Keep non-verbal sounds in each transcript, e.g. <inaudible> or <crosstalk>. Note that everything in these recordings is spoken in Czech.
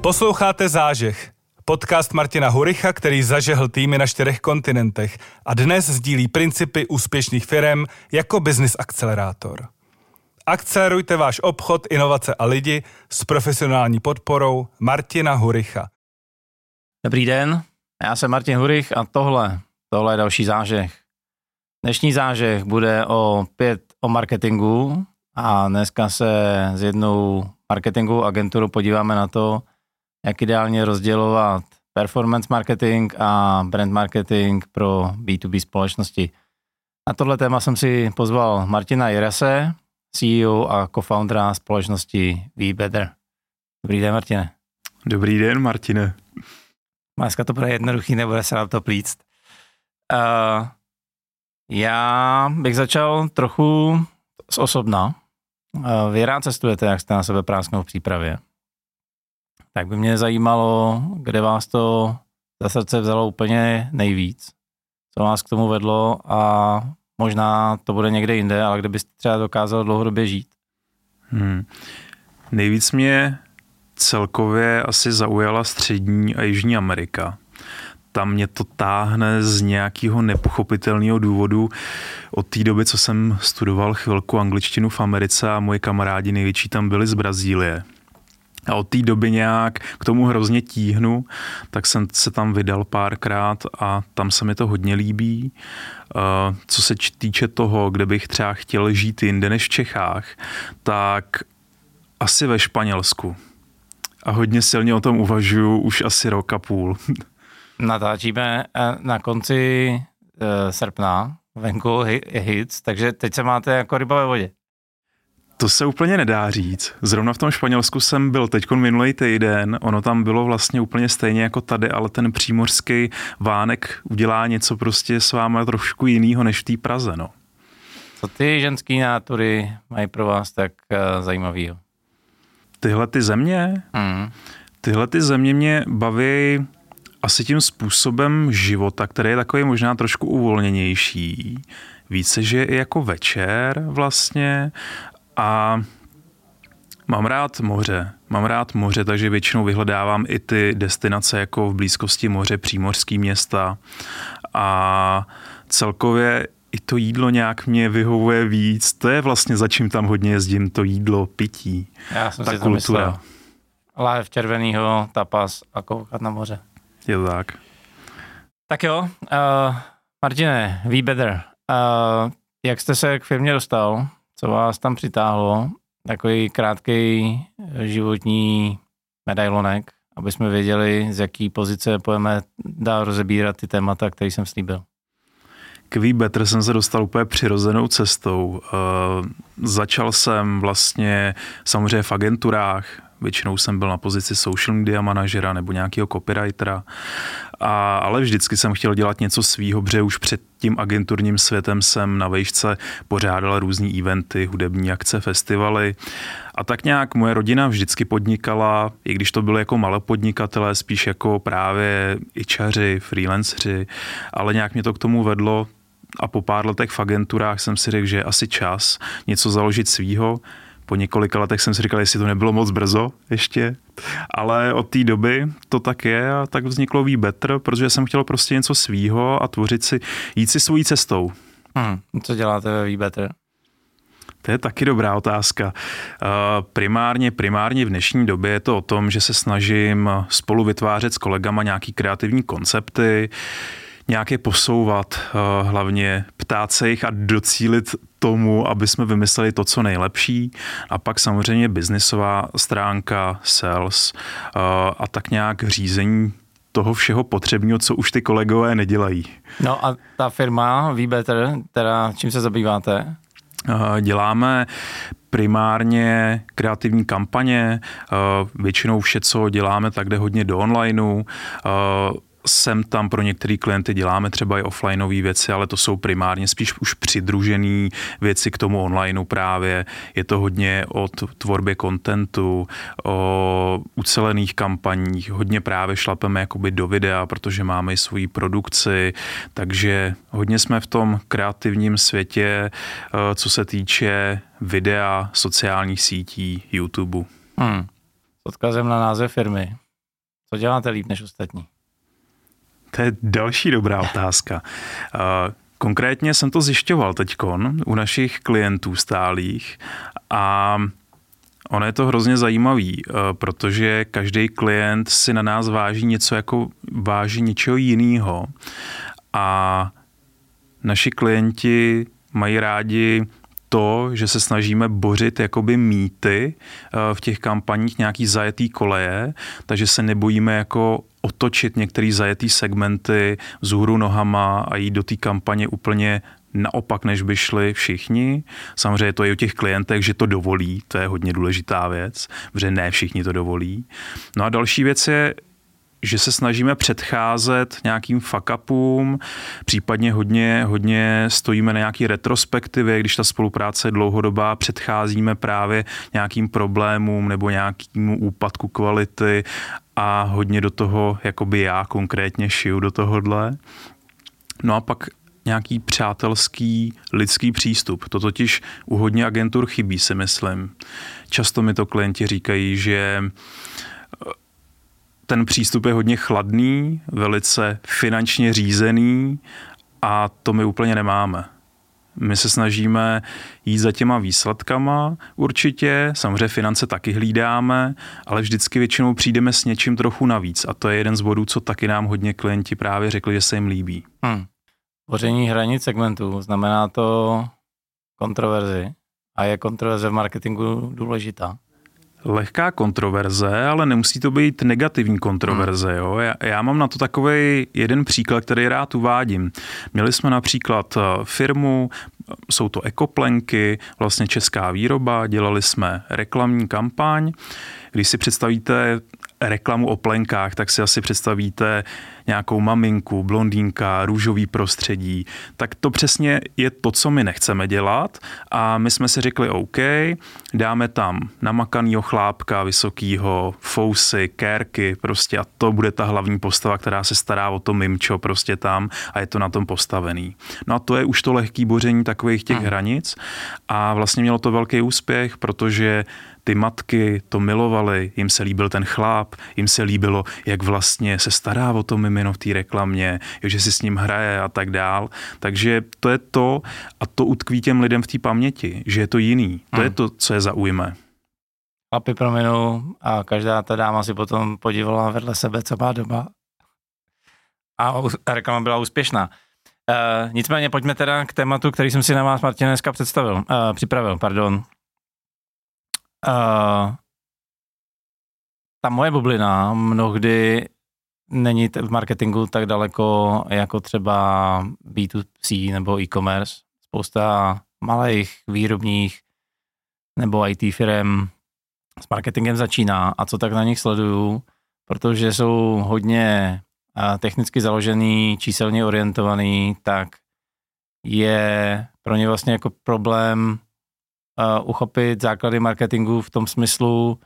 Posloucháte Zážeh, podcast Martina Huricha, který zažehl týmy na čtyřech kontinentech a dnes sdílí principy úspěšných firm jako business akcelerátor. Akcelerujte váš obchod, inovace a lidi s profesionální podporou Martina Huricha. Dobrý den, já jsem Martin Hurich a tohle, tohle je další zážeh. Dnešní zážeh bude o pět o marketingu a dneska se s jednou marketingovou agenturu podíváme na to, jak ideálně rozdělovat performance marketing a brand marketing pro B2B společnosti. Na tohle téma jsem si pozval Martina Jerese, CEO a co-foundera společnosti Better. Dobrý den, Martine. Dobrý den, Martine. Dneska to bude jednoduchý, nebude se nám to plíct. Uh, já bych začal trochu z osobna. Uh, vy rád cestujete, jak jste na sebe prásknou v přípravě. Tak by mě zajímalo, kde vás to za srdce vzalo úplně nejvíc. Co vás k tomu vedlo a možná to bude někde jinde, ale kde byste třeba dokázal dlouhodobě žít? Hmm. Nejvíc mě celkově asi zaujala střední a jižní Amerika. Tam mě to táhne z nějakého nepochopitelného důvodu. Od té doby, co jsem studoval chvilku angličtinu v Americe a moji kamarádi největší tam byli z Brazílie. A od té doby nějak k tomu hrozně tíhnu, tak jsem se tam vydal párkrát a tam se mi to hodně líbí. Co se týče toho, kde bych třeba chtěl žít jinde než v Čechách, tak asi ve Španělsku a hodně silně o tom uvažuju už asi rok a půl. <laughs> Natáčíme eh, na konci uh, srpna venku hits, takže teď se máte jako ryba ve vodě. To se úplně nedá říct. Zrovna v tom Španělsku jsem byl teď minulý týden, ono tam bylo vlastně úplně stejně jako tady, ale ten přímořský vánek udělá něco prostě s váma trošku jinýho než v té Praze, no. Co ty ženský nátury mají pro vás tak uh, zajímavého? tyhle ty země, mm. tyhle ty země mě baví asi tím způsobem života, který je takový možná trošku uvolněnější. Více, že je jako večer vlastně a Mám rád moře, mám rád moře, takže většinou vyhledávám i ty destinace jako v blízkosti moře, přímořský města a celkově i to jídlo nějak mě vyhovuje víc. To je vlastně za čím tam hodně jezdím, to jídlo, pití. Já jsem ta si kultura. Myslel. Láhev červenýho, tapas a koukat na moře. Je to tak. Tak jo, uh, Martine, We Better. Uh, jak jste se k firmě dostal? Co vás tam přitáhlo? Takový krátký životní medailonek, aby jsme věděli, z jaký pozice pojeme dál rozebírat ty témata, které jsem slíbil. K Better jsem se dostal úplně přirozenou cestou. Uh, začal jsem vlastně samozřejmě v agenturách, většinou jsem byl na pozici social media manažera nebo nějakého copywritera, a, ale vždycky jsem chtěl dělat něco svýho, protože už před tím agenturním světem jsem na vejšce pořádal různé eventy, hudební akce, festivaly. A tak nějak moje rodina vždycky podnikala, i když to byly jako malopodnikatelé, spíš jako právě ičaři, freelanceri, ale nějak mě to k tomu vedlo, a po pár letech v agenturách jsem si řekl, že je asi čas něco založit svýho. Po několika letech jsem si říkal, jestli to nebylo moc brzo ještě, ale od té doby to tak je a tak vzniklo Ví Better, protože jsem chtěl prostě něco svýho a tvořit si, jít si svojí cestou. Hmm, co děláte ve Ví Better? To je taky dobrá otázka. Primárně, primárně v dnešní době je to o tom, že se snažím spolu vytvářet s kolegama nějaký kreativní koncepty, nějaké posouvat, eh, hlavně ptát se jich a docílit tomu, aby jsme vymysleli to, co nejlepší. A pak samozřejmě biznisová stránka, sales eh, a tak nějak řízení toho všeho potřebného, co už ty kolegové nedělají. No a ta firma V-Better, teda čím se zabýváte? Eh, děláme primárně kreativní kampaně, většinou vše, co děláme, tak jde hodně do onlineu sem tam pro některé klienty děláme třeba i offlineové věci, ale to jsou primárně spíš už přidružené věci k tomu onlineu právě. Je to hodně o tvorbě kontentu, o ucelených kampaních, hodně právě šlapeme jakoby do videa, protože máme i svoji produkci, takže hodně jsme v tom kreativním světě, eh, co se týče videa, sociálních sítí, YouTube. Hmm. S odkazem na název firmy. Co děláte líp než ostatní? To je další dobrá otázka. Konkrétně jsem to zjišťoval teď u našich klientů stálých a ono je to hrozně zajímavý, eh, protože každý klient si na nás váží něco jako váží něčeho jiného a naši klienti mají rádi to, že se snažíme bořit jakoby mýty eh, v těch kampaních nějaký zajetý koleje, takže se nebojíme jako otočit některé zajetý segmenty z hůru nohama a jít do té kampaně úplně naopak, než by šli všichni. Samozřejmě to je o těch klientech, že to dovolí, to je hodně důležitá věc, protože ne všichni to dovolí. No a další věc je, že se snažíme předcházet nějakým fuck-upům, případně hodně, hodně stojíme na nějaký retrospektivě, když ta spolupráce je dlouhodobá, předcházíme právě nějakým problémům nebo nějakému úpadku kvality a hodně do toho, jakoby já konkrétně šiju do tohohle. No a pak nějaký přátelský lidský přístup. To totiž u hodně agentur chybí, si myslím. Často mi to klienti říkají, že ten přístup je hodně chladný, velice finančně řízený a to my úplně nemáme. My se snažíme jít za těma výsledkama určitě, samozřejmě finance taky hlídáme, ale vždycky většinou přijdeme s něčím trochu navíc a to je jeden z bodů, co taky nám hodně klienti právě řekli, že se jim líbí. Hmm. Boření hranic segmentů znamená to kontroverzi a je kontroverze v marketingu důležitá? Lehká kontroverze, ale nemusí to být negativní kontroverze. Jo? Já, já mám na to takový jeden příklad, který rád uvádím. Měli jsme například eh, firmu, jsou to ekoplenky, vlastně česká výroba, dělali jsme reklamní kampaň. Když si představíte reklamu o plenkách, tak si asi představíte nějakou maminku, blondýnka, růžový prostředí, tak to přesně je to, co my nechceme dělat. A my jsme si řekli OK, dáme tam namakanýho chlápka vysokýho, fousy, kérky prostě a to bude ta hlavní postava, která se stará o to mimčo prostě tam a je to na tom postavený. No a to je už to lehký boření takových těch hranic. A vlastně mělo to velký úspěch, protože ty matky to milovaly, jim se líbil ten chlap, jim se líbilo, jak vlastně se stará o to mimino v té reklamě, že si s ním hraje a tak dál. Takže to je to a to utkví těm lidem v té paměti, že je to jiný. To hmm. je to, co je zaujme. Chlapi prominou a každá ta dáma si potom podívala vedle sebe, co má doba. A reklama byla úspěšná. Uh, nicméně pojďme teda k tématu, který jsem si na vás, Martin, dneska představil, uh, připravil. Pardon. Uh, ta moje bublina mnohdy není v marketingu tak daleko jako třeba B2C nebo e-commerce. Spousta malých výrobních nebo IT firm s marketingem začíná a co tak na nich sleduju, protože jsou hodně technicky založený, číselně orientovaný, tak je pro ně vlastně jako problém uh, uchopit základy marketingu v tom smyslu,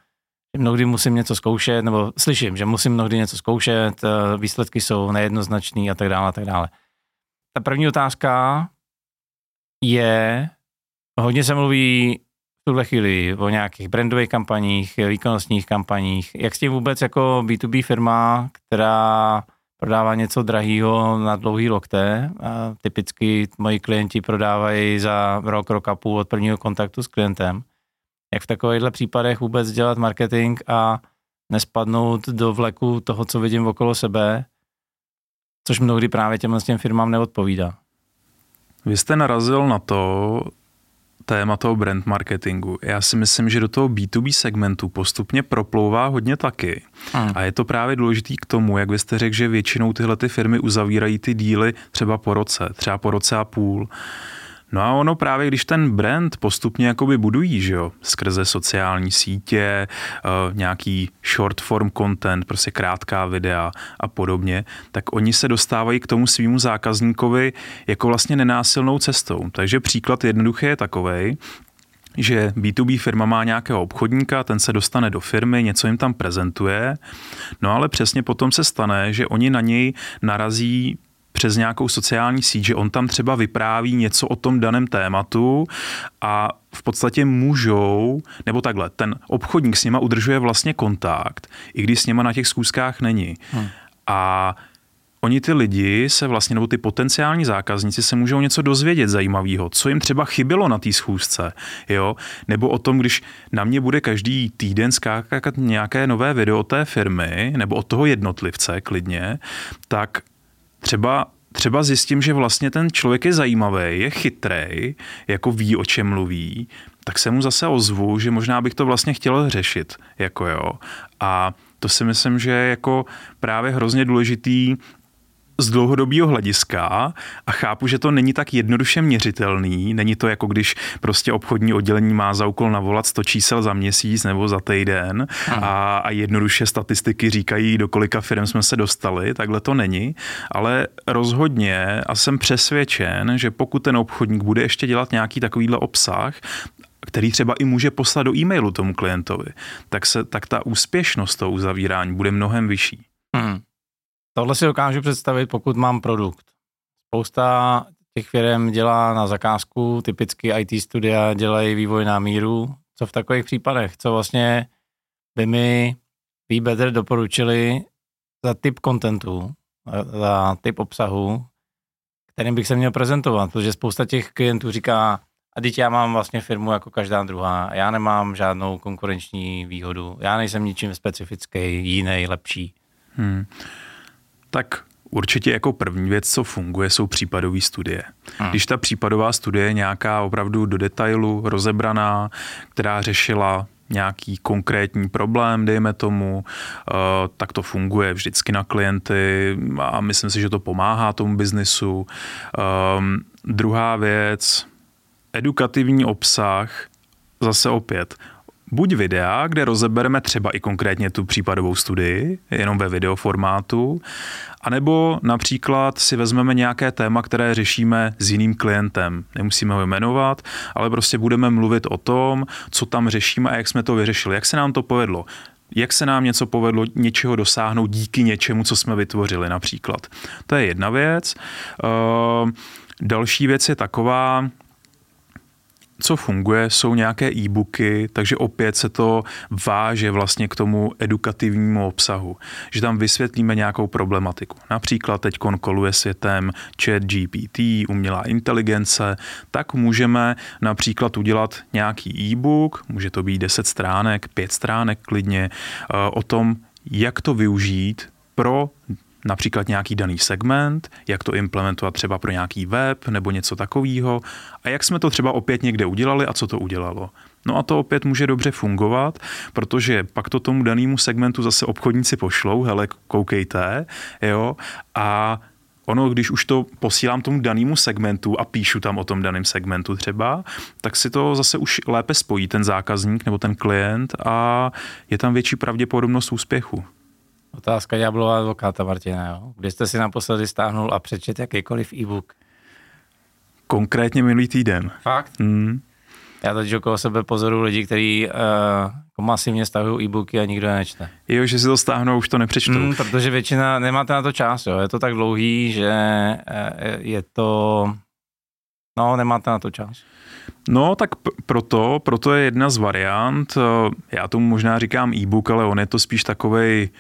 že mnohdy musím něco zkoušet, nebo slyším, že musím mnohdy něco zkoušet, uh, výsledky jsou nejednoznačný a tak dále a tak dále. Ta první otázka je, hodně se mluví v tuhle chvíli o nějakých brandových kampaních, výkonnostních kampaních. Jak s tím vůbec jako B2B firma, která prodává něco drahého na dlouhý lokte. A typicky moji klienti prodávají za rok, rok a půl od prvního kontaktu s klientem. Jak v takovýchhle případech vůbec dělat marketing a nespadnout do vleku toho, co vidím okolo sebe, což mnohdy právě těm firmám neodpovídá. Vy jste narazil na to, téma toho brand marketingu. Já si myslím, že do toho B2B segmentu postupně proplouvá hodně taky. Hmm. A je to právě důležitý k tomu, jak byste řekl, že většinou tyhle ty firmy uzavírají ty díly třeba po roce, třeba po roce a půl. No a ono právě, když ten brand postupně jakoby budují, že jo, skrze sociální sítě, uh, nějaký short form content, prostě krátká videa a podobně, tak oni se dostávají k tomu svýmu zákazníkovi jako vlastně nenásilnou cestou. Takže příklad jednoduchý je takovej, že B2B firma má nějakého obchodníka, ten se dostane do firmy, něco jim tam prezentuje, no ale přesně potom se stane, že oni na něj narazí přes nějakou sociální síť, že on tam třeba vypráví něco o tom daném tématu a v podstatě můžou, nebo takhle, ten obchodník s nima udržuje vlastně kontakt, i když s nima na těch zkouškách není. Hmm. A oni ty lidi se vlastně, nebo ty potenciální zákazníci se můžou něco dozvědět zajímavého, co jim třeba chybělo na té schůzce, jo, nebo o tom, když na mě bude každý týden skákat nějaké nové video té firmy, nebo od toho jednotlivce klidně, tak třeba třeba zjistím, že vlastně ten člověk je zajímavý, je chytrý, jako ví, o čem mluví, tak se mu zase ozvu, že možná bych to vlastně chtěl řešit, jako jo. A to si myslím, že je jako právě hrozně důležitý z dlouhodobého hlediska a chápu, že to není tak jednoduše měřitelný. Není to jako když prostě obchodní oddělení má za úkol navolat 100 čísel za měsíc nebo za týden a, a jednoduše statistiky říkají, do kolika firm jsme se dostali. Takhle to není. Ale rozhodně a jsem přesvědčen, že pokud ten obchodník bude ještě dělat nějaký takovýhle obsah, který třeba i může poslat do e-mailu tomu klientovi, tak, se, tak ta úspěšnost toho uzavírání bude mnohem vyšší. Hmm. Tohle si dokážu představit, pokud mám produkt. Spousta těch firm dělá na zakázku, typicky IT studia dělají vývoj na míru. Co v takových případech? Co vlastně by mi better doporučili za typ kontentu, za typ obsahu, kterým bych se měl prezentovat, protože spousta těch klientů říká, a teď já mám vlastně firmu jako každá druhá, já nemám žádnou konkurenční výhodu, já nejsem ničím specifický, jiný, lepší. Hmm tak Určitě jako první věc, co funguje, jsou případové studie. Hmm. Když ta případová studie je nějaká opravdu do detailu rozebraná, která řešila nějaký konkrétní problém, dejme tomu, eh, tak to funguje vždycky na klienty a myslím si, že to pomáhá tomu biznisu. Um, druhá věc, edukativní obsah, zase opět, buď videa, kde rozebereme třeba i konkrétně tu případovou studii, jenom ve videoformátu, anebo například si vezmeme nějaké téma, které řešíme s jiným klientem. Nemusíme ho jmenovat, ale prostě budeme mluvit o tom, co tam řešíme a jak jsme to vyřešili, jak se nám to povedlo jak se nám něco povedlo něčeho dosáhnout díky něčemu, co jsme vytvořili například. To je jedna věc. Uh, další věc je taková, co funguje, jsou nějaké e-booky, takže opět se to váže vlastně k tomu edukativnímu obsahu, že tam vysvětlíme nějakou problematiku. Například teď koluje světem chat GPT, umělá inteligence, tak můžeme například udělat nějaký e-book, může to být 10 stránek, 5 stránek klidně, eh, o tom, jak to využít pro například nějaký daný segment, jak to implementovat třeba pro nějaký web nebo něco takového a jak jsme to třeba opět někde udělali a co to udělalo. No a to opět může dobře fungovat, protože pak to tomu danému segmentu zase obchodníci pošlou, hele, koukejte, jo, a ono, když už to posílám tomu danému segmentu a píšu tam o tom daném segmentu třeba, tak si to zase už lépe spojí ten zákazník nebo ten klient a je tam větší pravděpodobnost úspěchu. Otázka ďáblová advokáta Martina, jo? Kdy jste si naposledy stáhnul a přečet jakýkoliv e-book? Konkrétně minulý týden. Fakt? Mm. Já teď okolo sebe pozoru lidi, kteří uh, masivně stahují e-booky a nikdo je nečte. Jo, že si to stáhnou, už to nepřečtou. Mm, protože většina, nemáte na to čas, jo. je to tak dlouhý, že uh, je to, no nemáte na to čas. No, tak p- proto, proto je jedna z variant, já tomu možná říkám e-book, ale on je to spíš takovej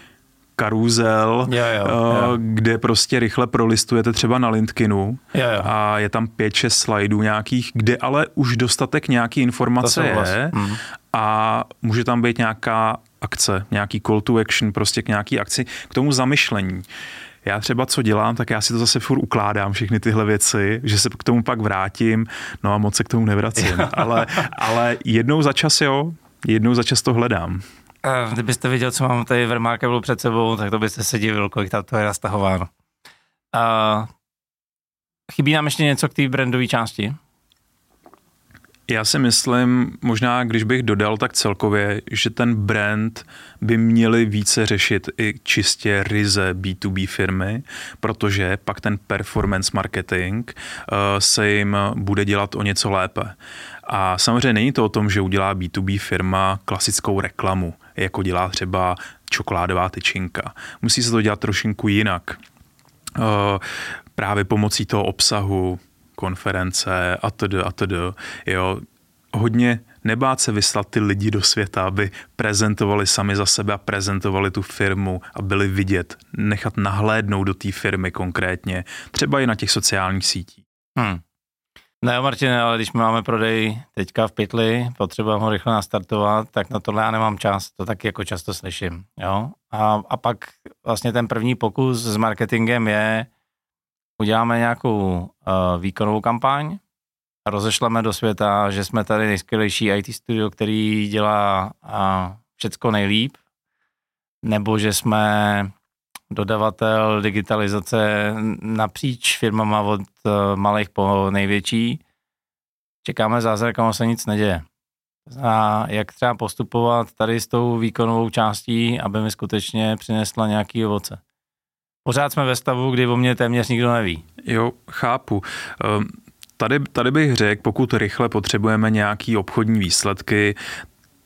karuzel, jo, jo, jo. kde prostě rychle prolistujete třeba na LinkedInu jo, jo. a je tam 5-6 slajdů nějakých, kde ale už dostatek nějaký informace je mm. a může tam být nějaká akce, nějaký call to action, prostě k nějaký akci, k tomu zamyšlení. Já třeba co dělám, tak já si to zase furt ukládám všechny tyhle věci, že se k tomu pak vrátím, no a moc se k tomu nevracím. ale, ale jednou za čas jo, jednou za čas to hledám. Kdybyste viděl, co mám tady v Remarkable před sebou, tak to byste se divil, kolik tam to je nastahováno. Uh, chybí nám ještě něco k té brandové části? Já si myslím, možná když bych dodal tak celkově, že ten brand by měli více řešit i čistě ryze B2B firmy, protože pak ten performance marketing uh, se jim bude dělat o něco lépe. A samozřejmě není to o tom, že udělá B2B firma klasickou reklamu, jako dělá třeba čokoládová tyčinka. Musí se to dělat trošinku jinak. Uh, právě pomocí toho obsahu, konference a td. a td. Jo, hodně nebát se vyslat ty lidi do světa, aby prezentovali sami za sebe a prezentovali tu firmu a byli vidět, nechat nahlédnout do té firmy konkrétně, třeba i na těch sociálních sítích. Hmm. Ne, Martine, ale když máme prodej teďka v pytli, potřebujeme ho rychle nastartovat, tak na tohle já nemám čas, to taky jako často slyším, jo. A, a pak vlastně ten první pokus s marketingem je, uděláme nějakou uh, výkonovou kampaň, rozešleme do světa, že jsme tady nejskvělejší IT studio, který dělá uh, všecko nejlíp, nebo že jsme dodavatel digitalizace napříč firmama od uh, malých po největší. Čekáme zázrak a se nic neděje. A jak třeba postupovat tady s tou výkonovou částí, aby mi skutečně přinesla nějaký ovoce. Pořád jsme ve stavu, kdy o mě téměř nikdo neví. Jo, chápu. Um tady, tady bych řekl, pokud rychle potřebujeme nějaký obchodní výsledky,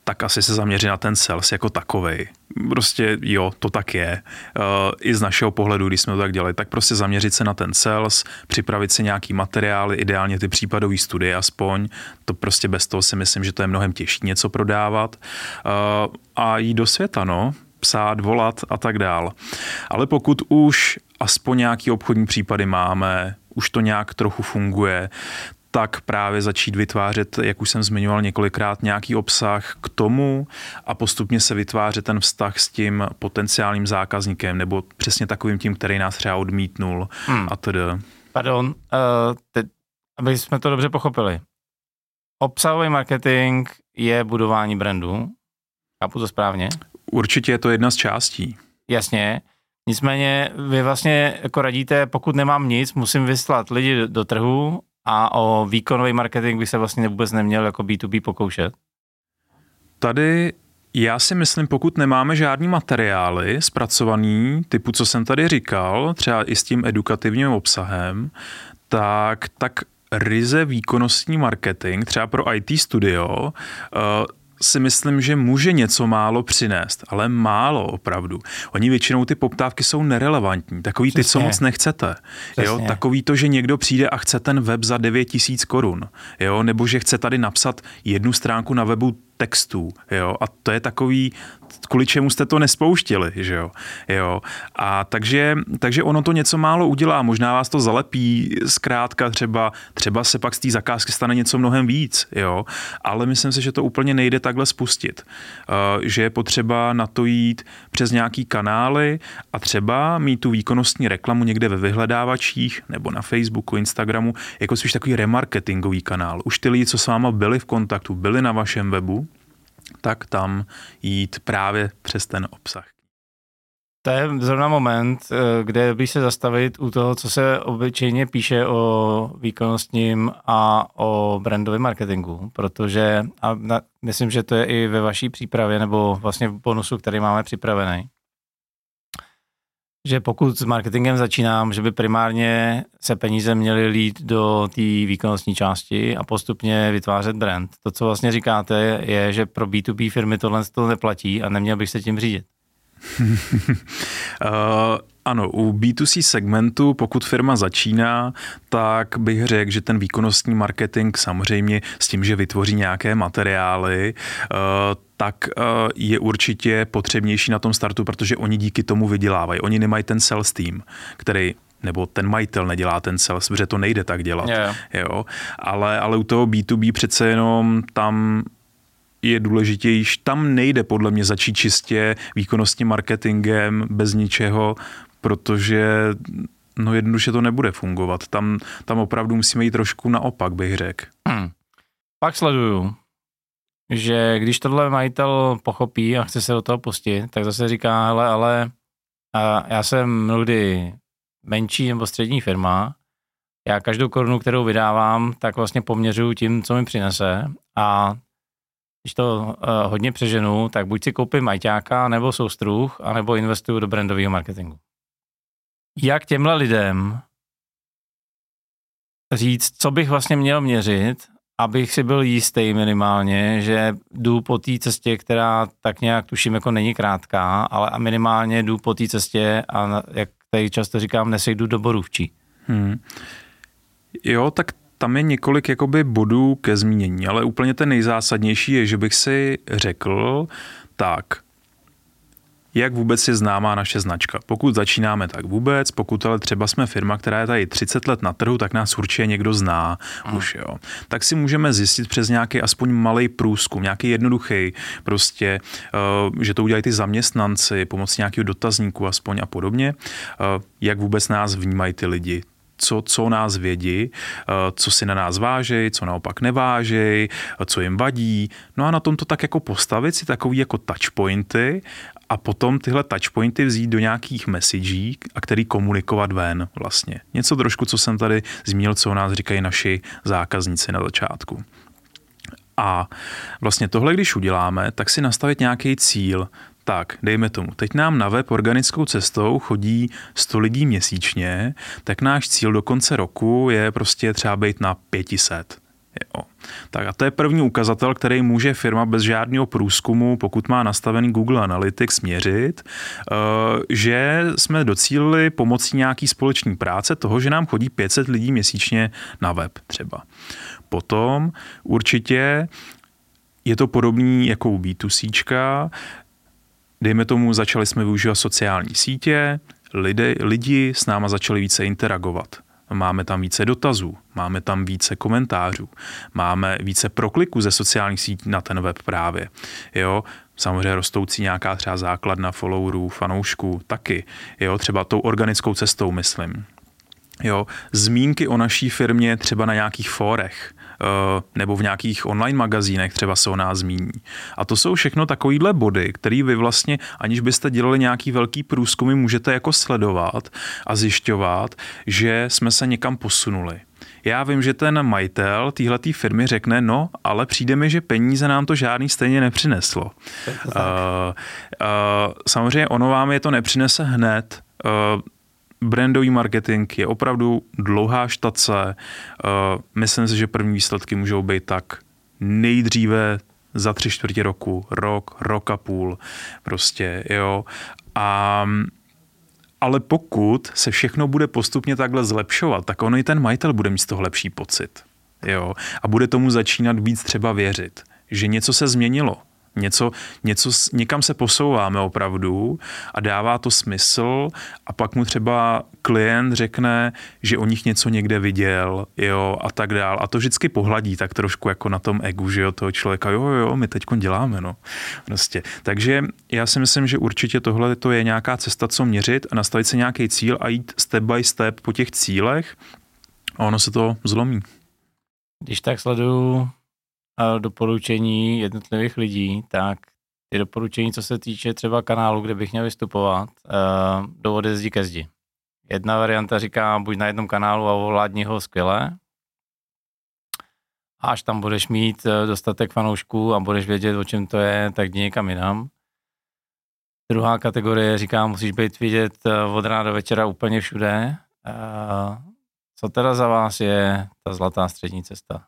tak asi se zaměřit na ten sales jako takovej. Prostě jo, to tak je. Uh, I z našeho pohledu, když jsme to tak dělali, tak prostě zaměřit se na ten sales, připravit si nějaký materiály, ideálně ty případové studie aspoň. To prostě bez toho si myslím, že to je mnohem těžší něco prodávat. Uh, a jít do světa, no psát, volat a tak dál. Ale pokud už aspoň nějaký obchodní případy máme, už to nějak trochu funguje, tak právě začít vytvářet, jak už jsem zmiňoval několikrát, nějaký obsah k tomu a postupně se vytvářet ten vztah s tím potenciálním zákazníkem nebo přesně takovým tím, který nás třeba odmítnul hmm. a tedy. Pardon, uh, teď, aby jsme to dobře pochopili. Obsahový marketing je budování brandu. Chápu to správně? Určitě je to jedna z částí. Jasně. Nicméně vy vlastně jako radíte, pokud nemám nic, musím vyslat lidi do trhu a o výkonový marketing by se vlastně vůbec neměl jako B2B pokoušet? Tady já si myslím, pokud nemáme žádný materiály zpracovaný, typu, co jsem tady říkal, třeba i s tím edukativním obsahem, tak, tak ryze výkonnostní marketing, třeba pro IT studio, eh, si myslím, že může něco málo přinést, ale málo opravdu. Oni většinou ty poptávky jsou nerelevantní, takový Přesně. ty, co moc nechcete. Jo? Takový to, že někdo přijde a chce ten web za 9000 korun, jo? nebo že chce tady napsat jednu stránku na webu textů, jo, a to je takový, kvůli čemu jste to nespouštili, že jo, jo, a takže, takže ono to něco málo udělá, možná vás to zalepí, zkrátka třeba, třeba se pak z té zakázky stane něco mnohem víc, jo, ale myslím si, že to úplně nejde takhle spustit, uh, že je potřeba na to jít přes nějaký kanály a třeba mít tu výkonnostní reklamu někde ve vyhledávačích nebo na Facebooku, Instagramu, jako spíš takový remarketingový kanál. Už ty lidi, co s váma byli v kontaktu, byli na vašem webu, tak tam jít právě přes ten obsah. To je zrovna moment, eh, kde by se zastavit u toho, co se obyčejně píše o výkonnostním a o brandovém marketingu, protože a myslím, že to je i ve vaší přípravě nebo vlastně v bonusu, který máme připravený že pokud s marketingem začínám, že by primárně se peníze měly lít do té výkonnostní části a postupně vytvářet brand. To, co vlastně říkáte, je, že pro B2B firmy tohle to neplatí a neměl bych se tím řídit. uh, <laughs> <laughs> ano, u B2C segmentu, pokud firma začíná, tak bych řekl, že ten výkonnostní marketing samozřejmě s tím, že vytvoří nějaké materiály, uh, tak uh, je určitě potřebnější na tom startu, protože oni díky tomu vydělávají. Oni nemají ten sales team, který nebo ten majitel nedělá ten sales, protože to nejde tak dělat. Yeah. Jo? Ale, ale u toho B2B přece jenom tam je důležitější. Tam nejde podle mě začít čistě výkonnostním marketingem bez ničeho, protože no jednoduše to nebude fungovat. Tam, tam opravdu musíme jít trošku naopak, bych řekl. Hmm. Pak sleduju, že když tohle majitel pochopí a chce se do toho pustit, tak zase říká, hele, ale a já jsem mnohdy menší nebo střední firma, já každou korunu, kterou vydávám, tak vlastně poměřuju tím, co mi přinese a když to uh, hodně přeženu, tak buď si koupím majťáka, nebo soustruh, anebo investuju do brandového marketingu. Jak těmhle lidem říct, co bych vlastně měl měřit, abych si byl jistý minimálně, že jdu po té cestě, která tak nějak tuším jako není krátká, ale minimálně jdu po té cestě a jak tady často říkám, nesejdu do borůvčí. Hmm. Jo, tak tam je několik jakoby bodů ke zmínění, ale úplně ten nejzásadnější je, že bych si řekl, tak, jak vůbec je známá naše značka. Pokud začínáme, tak vůbec, pokud ale třeba jsme firma, která je tady 30 let na trhu, tak nás určitě někdo zná mm. už, jo. Tak si můžeme zjistit přes nějaký aspoň malý průzkum, nějaký jednoduchý, prostě, uh, že to udělají ty zaměstnanci pomocí nějakého dotazníku aspoň a podobně, uh, jak vůbec nás vnímají ty lidi, co, co nás vědí, eh, co si na nás vážej, co naopak nevážej, co jim vadí. No a na tom to tak jako postavit si takový jako touchpointy a potom tyhle touchpointy vzít do nějakých messagí a který komunikovat ven vlastně. Něco trošku, co jsem tady zmínil, co o nás říkají naši zákazníci na začátku. A vlastně tohle, když uděláme, tak si nastavit nějaký cíl, tak, dejme tomu, teď nám na web organickou cestou chodí 100 lidí měsíčně, tak náš cíl do konce roku je prostě třeba být na 500. Jo. Tak a to je první ukazatel, který může firma bez žádného průzkumu, pokud má nastavený Google Analytics, měřit, eh, že jsme docílili pomocí nějaký společné práce toho, že nám chodí 500 lidí měsíčně na web třeba. Potom určitě je to podobný jako u B2C, dejme tomu, začali jsme využívat sociální sítě, lidi, lidi s náma začali více interagovat. Máme tam více dotazů, máme tam více komentářů, máme více prokliků ze sociálních sítí na ten web právě. Jo, samozřejmě rostoucí nějaká třeba základna followerů, fanoušků taky. Jo, třeba tou organickou cestou myslím. Jo, zmínky o naší firmě třeba na nějakých fórech, nebo v nějakých online magazínech třeba se o nás zmíní. A to jsou všechno takovýhle body, které vy vlastně, aniž byste dělali nějaký velký průzkumy, můžete jako sledovat a zjišťovat, že jsme se někam posunuli. Já vím, že ten majitel téhle firmy řekne, no, ale přijde mi, že peníze nám to žádný stejně nepřineslo. Uh, uh, samozřejmě ono vám je to nepřinese hned. Brandový marketing je opravdu dlouhá štace. Eh, myslím si, že první výsledky můžou být tak nejdříve za tři čtvrtě roku, rok, rok a půl, prostě, jo. A ale pokud se všechno bude postupně takhle zlepšovat, tak on i ten majitel bude mít z toho lepší pocit. Jo? A bude tomu začínat víc třeba věřit, že něco se změnilo, Něco, něco, někam se posouváme opravdu a dává to smysl a pak mu třeba klient řekne, že o nich něco někde viděl, jo, a tak dál. A to vždycky pohladí tak trošku jako na tom egu, že jo, toho člověka, jo, jo, my teď děláme, no. Prostě. Takže já si myslím, že určitě tohle to je nějaká cesta, co měřit a nastavit si nějaký cíl a jít step by step po těch cílech a ono se to zlomí. Když tak sleduju doporučení jednotlivých lidí, tak ty doporučení, co se týče třeba kanálu, kde bych měl vystupovat, eh, do ode zdi ke zdi. Jedna varianta říká, buď na jednom kanálu a ovládni ho skvěle, až tam budeš mít eh, dostatek fanoušků a budeš vědět, o čem to je, tak jdi někam jinam. Druhá kategorie říká, musíš být vidět eh, od rána do večera úplně všude. Co teda za vás je ta zlatá střední cesta?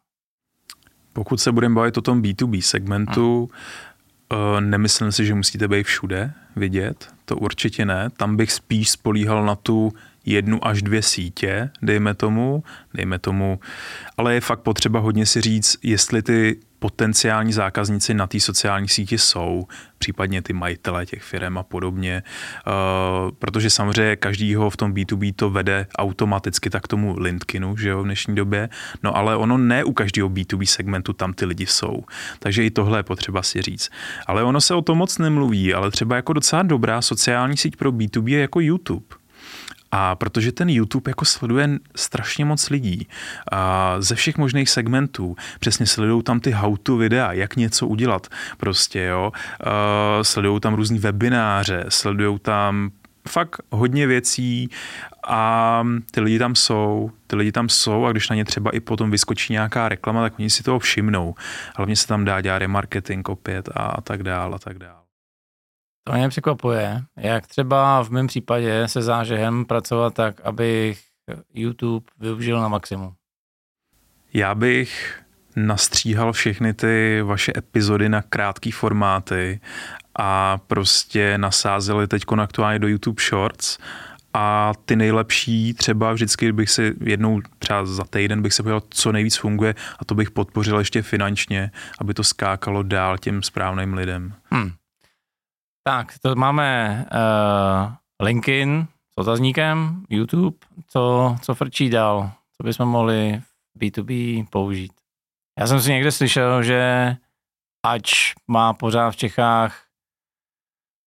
Pokud se budeme bavit o tom B2B segmentu, hmm. nemyslím si, že musíte být všude vidět, to určitě ne. Tam bych spíš spolíhal na tu jednu až dvě sítě, dejme tomu, dejme tomu, ale je fakt potřeba hodně si říct, jestli ty potenciální zákazníci na té sociální síti jsou, případně ty majitelé těch firm a podobně, uh, protože samozřejmě každýho v tom B2B to vede automaticky tak tomu LinkedInu, že jo, v dnešní době, no ale ono ne u každého B2B segmentu tam ty lidi jsou, takže i tohle je potřeba si říct. Ale ono se o tom moc nemluví, ale třeba jako docela dobrá sociální síť pro B2B je jako YouTube. A protože ten YouTube jako sleduje strašně moc lidí a ze všech možných segmentů, přesně sledují tam ty how-to videa, jak něco udělat prostě, jo. Sledují tam různý webináře, sledují tam fakt hodně věcí a ty lidi tam jsou, ty lidi tam jsou a když na ně třeba i potom vyskočí nějaká reklama, tak oni si toho všimnou. Hlavně se tam dá dělat remarketing opět a tak dál a tak dál. To mě překvapuje, jak třeba v mém případě se zážehem pracovat tak, abych YouTube využil na maximum. Já bych nastříhal všechny ty vaše epizody na krátké formáty a prostě nasázeli teď aktuálně do YouTube Shorts a ty nejlepší třeba vždycky bych si jednou třeba za týden bych se podíval, co nejvíc funguje a to bych podpořil ještě finančně, aby to skákalo dál těm správným lidem. Hmm. Tak, to máme uh, LinkedIn s otazníkem, YouTube, co, co frčí dál, co bychom mohli B2B použít. Já jsem si někde slyšel, že ač má pořád v Čechách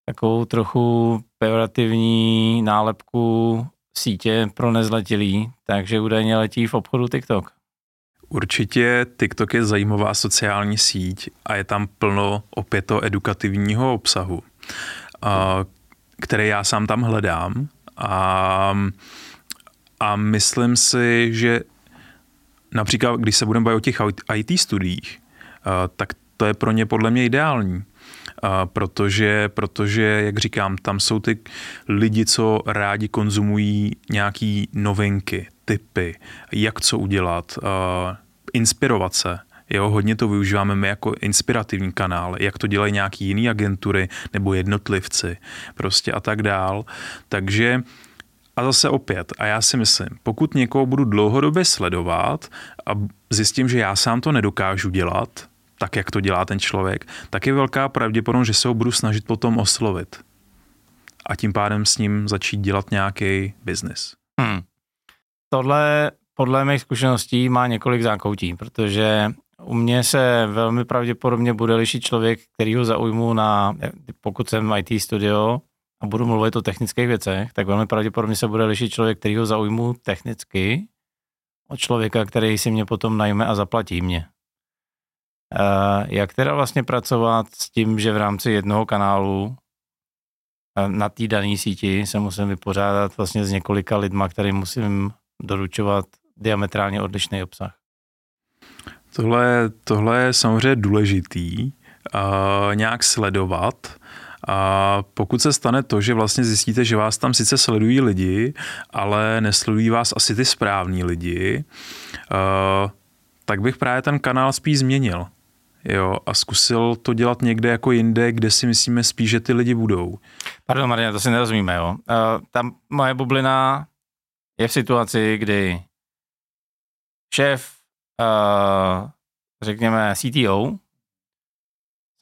takovou trochu pejorativní nálepku sítě pro nezletilý, takže údajně letí v obchodu TikTok. Určitě TikTok je zajímavá sociální síť a je tam plno opět edukativního obsahu, který já sám tam hledám a, a myslím si, že například, když se budeme bavit o těch IT studiích, tak to je pro ně podle mě ideální. protože, protože, jak říkám, tam jsou ty lidi, co rádi konzumují nějaký novinky, typy, jak co udělat, inspirovat se. Jo, hodně to využíváme my jako inspirativní kanál, jak to dělají nějaký jiný agentury nebo jednotlivci prostě a tak dál. Takže a zase opět, a já si myslím, pokud někoho budu dlouhodobě sledovat a zjistím, že já sám to nedokážu dělat, tak jak to dělá ten člověk, tak je velká pravděpodobnost, že se ho budu snažit potom oslovit. A tím pádem s ním začít dělat nějaký biznis. Hmm. Tohle podle mých zkušeností má několik zákoutí, protože u mě se velmi pravděpodobně bude lišit člověk, který ho zaujmu na, pokud jsem IT studio a budu mluvit o technických věcech, tak velmi pravděpodobně se bude lišit člověk, který ho zaujmu technicky od člověka, který si mě potom najme a zaplatí mě. Uh, jak teda vlastně pracovat s tím, že v rámci jednoho kanálu uh, na té dané síti se musím vypořádat vlastně s několika lidma, kterým musím doručovat diametrálně odlišný obsah? Tohle, tohle je samozřejmě důležitý uh, nějak sledovat. A pokud se stane to, že vlastně zjistíte, že vás tam sice sledují lidi, ale nesledují vás asi ty správní lidi, uh, tak bych právě ten kanál spíš změnil. Jo, a zkusil to dělat někde jako jinde, kde si myslíme spíš, že ty lidi budou. Pardon, Marina, to si nerozumíme, jo. Uh, tam moje bublina je v situaci, kdy šéf, uh, řekněme CTO,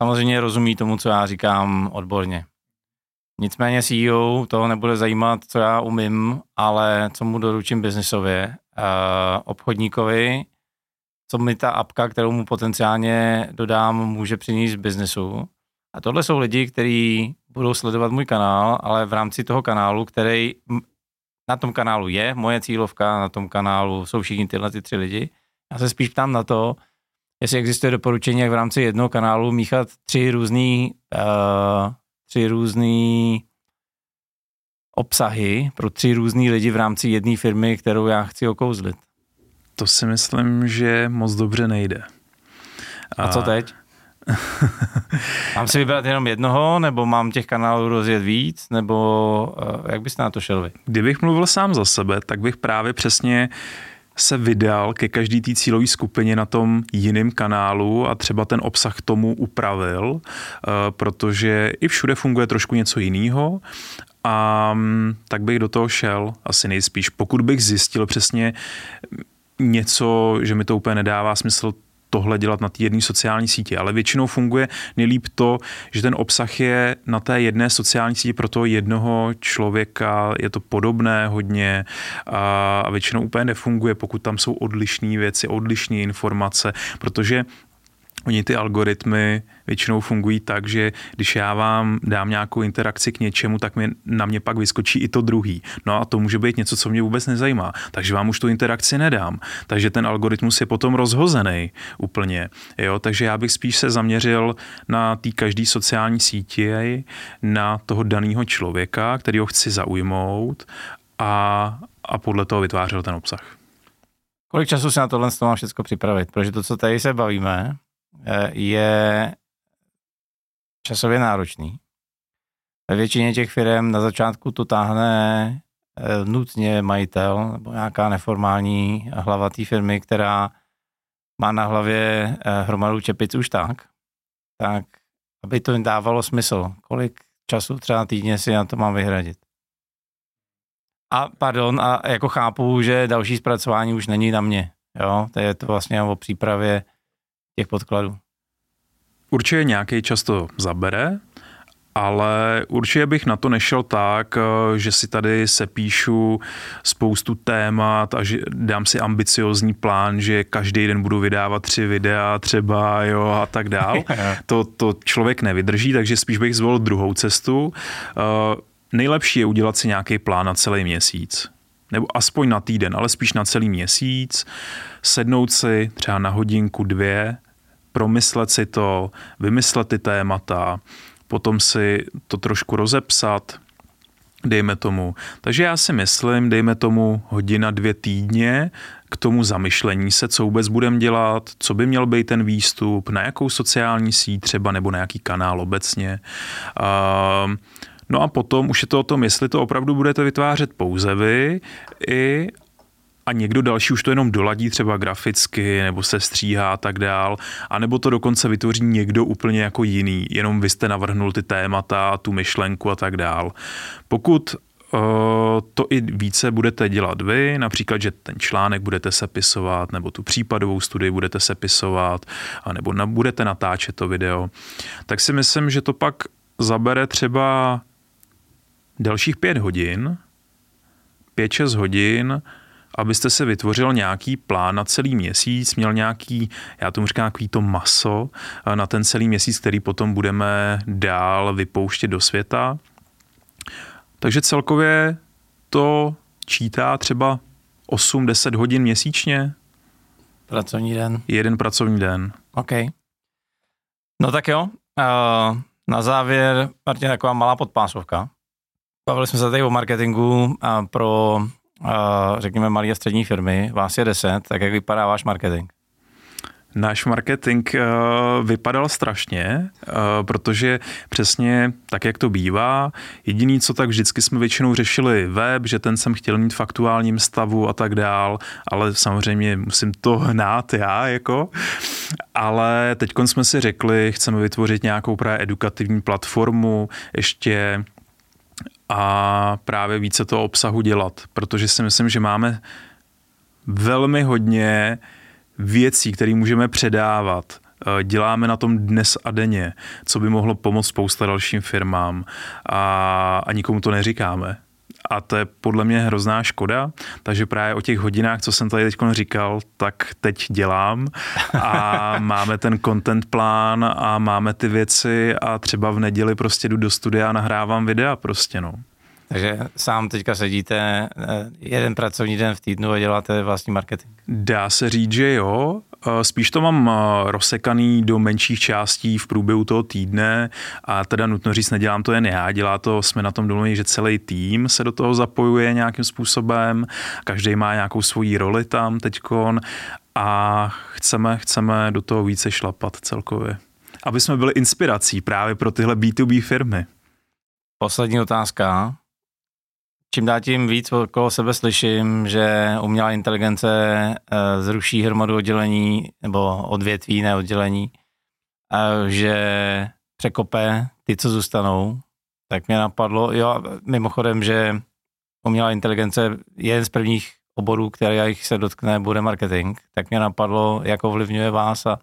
samozřejmě rozumí tomu, co já říkám odborně. Nicméně CEO toho nebude zajímat, co já umím, ale co mu doručím biznisově, uh, obchodníkovi, co mi ta apka, kterou mu potenciálně dodám, může přinést v biznesu. A tohle jsou lidi, kteří budou sledovat můj kanál, ale v rámci toho kanálu, který na tom kanálu je moje cílovka, na tom kanálu jsou všichni tyhle ty tři lidi. Já se spíš ptám na to, jestli existuje doporučení, jak v rámci jednoho kanálu míchat tři různý, uh, tři různý obsahy pro tři různý lidi v rámci jedné firmy, kterou já chci okouzlit. To si myslím, že moc dobře nejde. A, A co teď? <laughs> mám si vybrat jenom jednoho, nebo mám těch kanálů rozjet víc, nebo uh, jak byste na to šel vy? Kdybych mluvil sám za sebe, tak bych právě přesně se vydal ke každý té cílové skupině na tom jiném kanálu a třeba ten obsah tomu upravil, uh, protože i všude funguje trošku něco jiného a um, tak bych do toho šel asi nejspíš. Pokud bych zjistil přesně něco, že mi to úplně nedává smysl tohle dělat na té jedné sociální síti, ale většinou funguje nejlíp to, že ten obsah je na té jedné sociální síti pro toho jednoho člověka, je to podobné hodně a, většinou úplně nefunguje, pokud tam jsou odlišné věci, odlišné informace, protože Oni ty algoritmy většinou fungují tak, že když já vám dám nějakou interakci k něčemu, tak mě, na mě pak vyskočí i to druhý. No a to může být něco, co mě vůbec nezajímá. Takže vám už tu interakci nedám. Takže ten algoritmus je potom rozhozený úplně. Jo? Takže já bych spíš se zaměřil na té každé sociální síti, na toho daného člověka, který ho chci zaujmout a, a podle toho vytvářel ten obsah. Kolik času se na tohle má všechno připravit? Protože to, co tady se bavíme, je časově náročný. Ve většině těch firm na začátku to táhne eh, nutně majitel nebo nějaká neformální hlava té firmy, která má na hlavě eh, hromadu čepic už tak, tak aby to dávalo smysl. Kolik času třeba týdně si na to mám vyhradit? A pardon, a jako chápu, že další zpracování už není na mě. Jo, to je to vlastně o přípravě těch podkladů. Určitě nějaký čas to zabere, ale určitě bych na to nešel tak, eh, že si tady sepíšu spoustu témat a že dám si ambiciozní plán, že každý den budu vydávat tři videa třeba jo, a tak dál. <laughs> to, to člověk nevydrží, takže spíš bych zvolil druhou cestu. Uh, nejlepší je udělat si nějaký plán na celý měsíc nebo aspoň na týden, ale spíš na celý měsíc, sednout si třeba na hodinku, dvě, promyslet si to, vymyslet ty témata, potom si to trošku rozepsat, dejme tomu. Takže já si myslím, dejme tomu hodina, dvě týdně k tomu zamyšlení se, co vůbec budeme dělat, co by měl být ten výstup, na jakou sociální síť třeba, nebo na jaký kanál obecně. Uh, No a potom už je to o tom, jestli to opravdu budete vytvářet pouze vy i a někdo další už to jenom doladí třeba graficky nebo se stříhá a tak dál, a nebo to dokonce vytvoří někdo úplně jako jiný, jenom vy jste navrhnul ty témata, tu myšlenku a tak dál. Pokud uh, to i více budete dělat vy, například, že ten článek budete sepisovat, nebo tu případovou studii budete sepisovat, nebo budete natáčet to video, tak si myslím, že to pak zabere třeba dalších pět hodin, pět šest hodin, abyste se vytvořil nějaký plán na celý měsíc, měl nějaký, já tomu říkám, takový to maso eh, na ten celý měsíc, který potom budeme dál vypouštět do světa. Takže celkově to čítá třeba 8-10 hodin měsíčně. Pracovní den. Jeden pracovní den. OK. No tak jo, na závěr, Martin, taková malá podpásovka. Bavili jsme se tady o marketingu a pro, řekněme, malé a střední firmy. Vás je 10, tak jak vypadá váš marketing? Náš marketing uh, vypadal strašně, uh, protože přesně tak, jak to bývá, jediný, co tak vždycky jsme většinou řešili web, že ten jsem chtěl mít v aktuálním stavu a tak dál, ale samozřejmě musím to hnát já, jako. Ale teď jsme si řekli, chceme vytvořit nějakou právě edukativní platformu, ještě a právě více toho obsahu dělat, protože si myslím, že máme velmi hodně věcí, které můžeme předávat. Eh, děláme na tom dnes a denně, co by mohlo pomoct spousta dalším firmám a, a nikomu to neříkáme a to je podle mě hrozná škoda, takže právě o těch hodinách, co jsem tady teď říkal, tak teď dělám a <laughs> máme ten content plán a máme ty věci a třeba v neděli prostě jdu do studia a nahrávám videa prostě, no. Takže sám teďka sedíte eh, jeden pracovní den v týdnu a děláte vlastní marketing? Dá se říct, že jo. Eh, spíš to mám eh, rozsekaný do menších částí v průběhu toho týdne a teda nutno říct, nedělám to jen já, dělá to, jsme na tom domluveni, že celý tým se do toho zapojuje nějakým způsobem, každý má nějakou svoji roli tam teďkon a chceme, chceme do toho více šlapat celkově. Aby jsme byli inspirací právě pro tyhle B2B firmy. Poslední otázka čím dál tím víc okolo sebe slyším, že umělá inteligence eh, zruší hromadu oddělení nebo odvětví, ne oddělení, že překope ty, co zůstanou, tak mě napadlo, jo, mimochodem, že umělá inteligence je jeden z prvních oborů, který se dotkne, bude marketing, tak mě napadlo, jak ovlivňuje vás a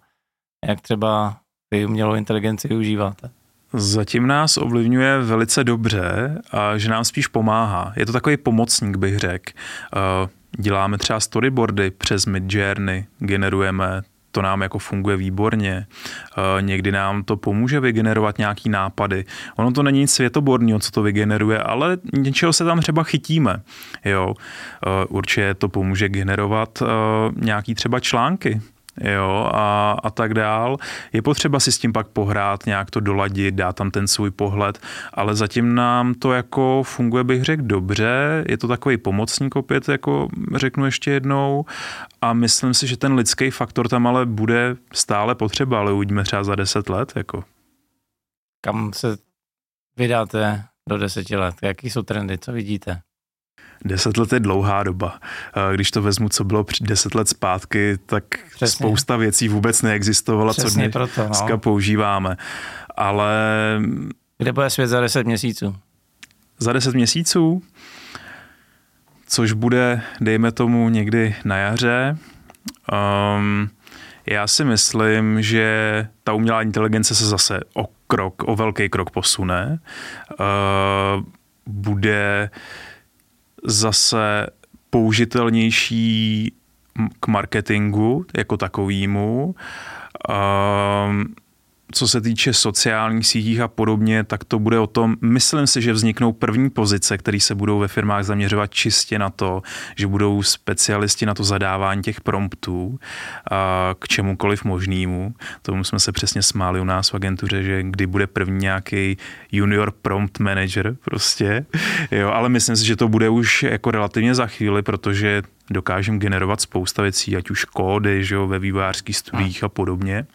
jak třeba vy umělou inteligenci využíváte. Zatím nás ovlivňuje velice dobře a že nám spíš pomáhá. Je to takový pomocník, bych řekl. Eh, děláme třeba storyboardy přes Midjourney, generujeme to nám jako funguje výborně. Eh, někdy nám to pomůže vygenerovat nějaký nápady. Ono to není nic světoborného, co to vygeneruje, ale něčeho se tam třeba chytíme. Jo. Eh, určitě to pomůže generovat nějaký třeba články jo, a, a tak dál. Je potřeba si s tím pak pohrát, nějak to doladit, dát tam ten svůj pohled, ale zatím nám to jako funguje, bych řekl, dobře. Je to takový pomocník opět, jako řeknu ještě jednou a myslím si, že ten lidský faktor tam ale bude stále potřeba, ale uvidíme třeba za deset let, jako. Kam se vydáte do deseti let? Jaký jsou trendy, co vidíte? Deset let je dlouhá doba. Když to vezmu, co bylo deset let zpátky, tak Přesně. spousta věcí vůbec neexistovala, Přesně co dneska proto, no. používáme. Ale... Kde bude svět za deset měsíců? Za deset měsíců? což bude, dejme tomu, někdy na jaře. Um, já si myslím, že ta umělá inteligence se zase o krok, o velký krok posune. Uh, bude zase použitelnější k marketingu jako takovýmu. Uh, co se týče sociálních sítích a podobně, tak to bude o tom, myslím si, že vzniknou první pozice, které se budou ve firmách zaměřovat čistě na to, že budou specialisti na to zadávání těch promptů k čemukoliv možnému. Tomu jsme se přesně smáli u nás v agentuře, že kdy bude první nějaký junior prompt manager prostě, jo, ale myslím si, že to bude už jako relativně za chvíli, protože dokážeme generovat spousta věcí, ať už kódy, že jo, ve vývojářských studiích a podobně.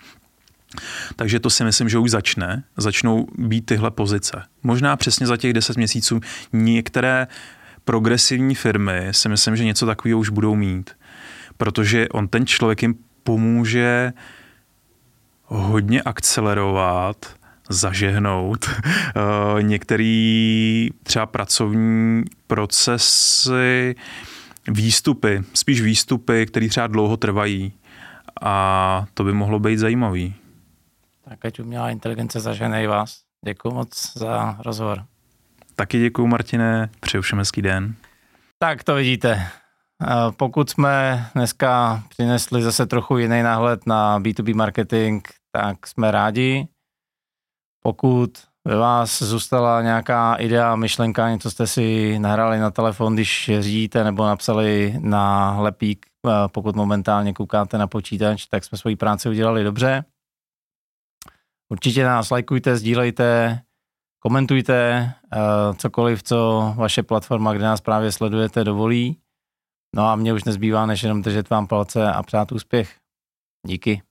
Takže to si myslím, že už začne, začnou být tyhle pozice. Možná přesně za těch 10 měsíců některé progresivní firmy si myslím, že něco takového už budou mít, protože on ten člověk jim pomůže hodně akcelerovat, zažehnout eh, některé třeba pracovní procesy, výstupy, spíš výstupy, které třeba dlouho trvají a to by mohlo být zajímavý. Tak ať umělá inteligence zažene i vás. Děkuji moc za rozhovor. Taky děkuji, Martine, přeju všem hezký den. Tak to vidíte. Pokud jsme dneska přinesli zase trochu jiný náhled na B2B marketing, tak jsme rádi. Pokud ve vás zůstala nějaká idea, myšlenka, něco jste si nahrali na telefon, když řídíte, nebo napsali na lepík, pokud momentálně koukáte na počítač, tak jsme svoji práci udělali dobře. Určitě nás lajkujte, sdílejte, komentujte uh, cokoliv, co vaše platforma, kde nás právě sledujete, dovolí. No a mě už nezbývá, než jenom držet vám palce a přát úspěch. Díky.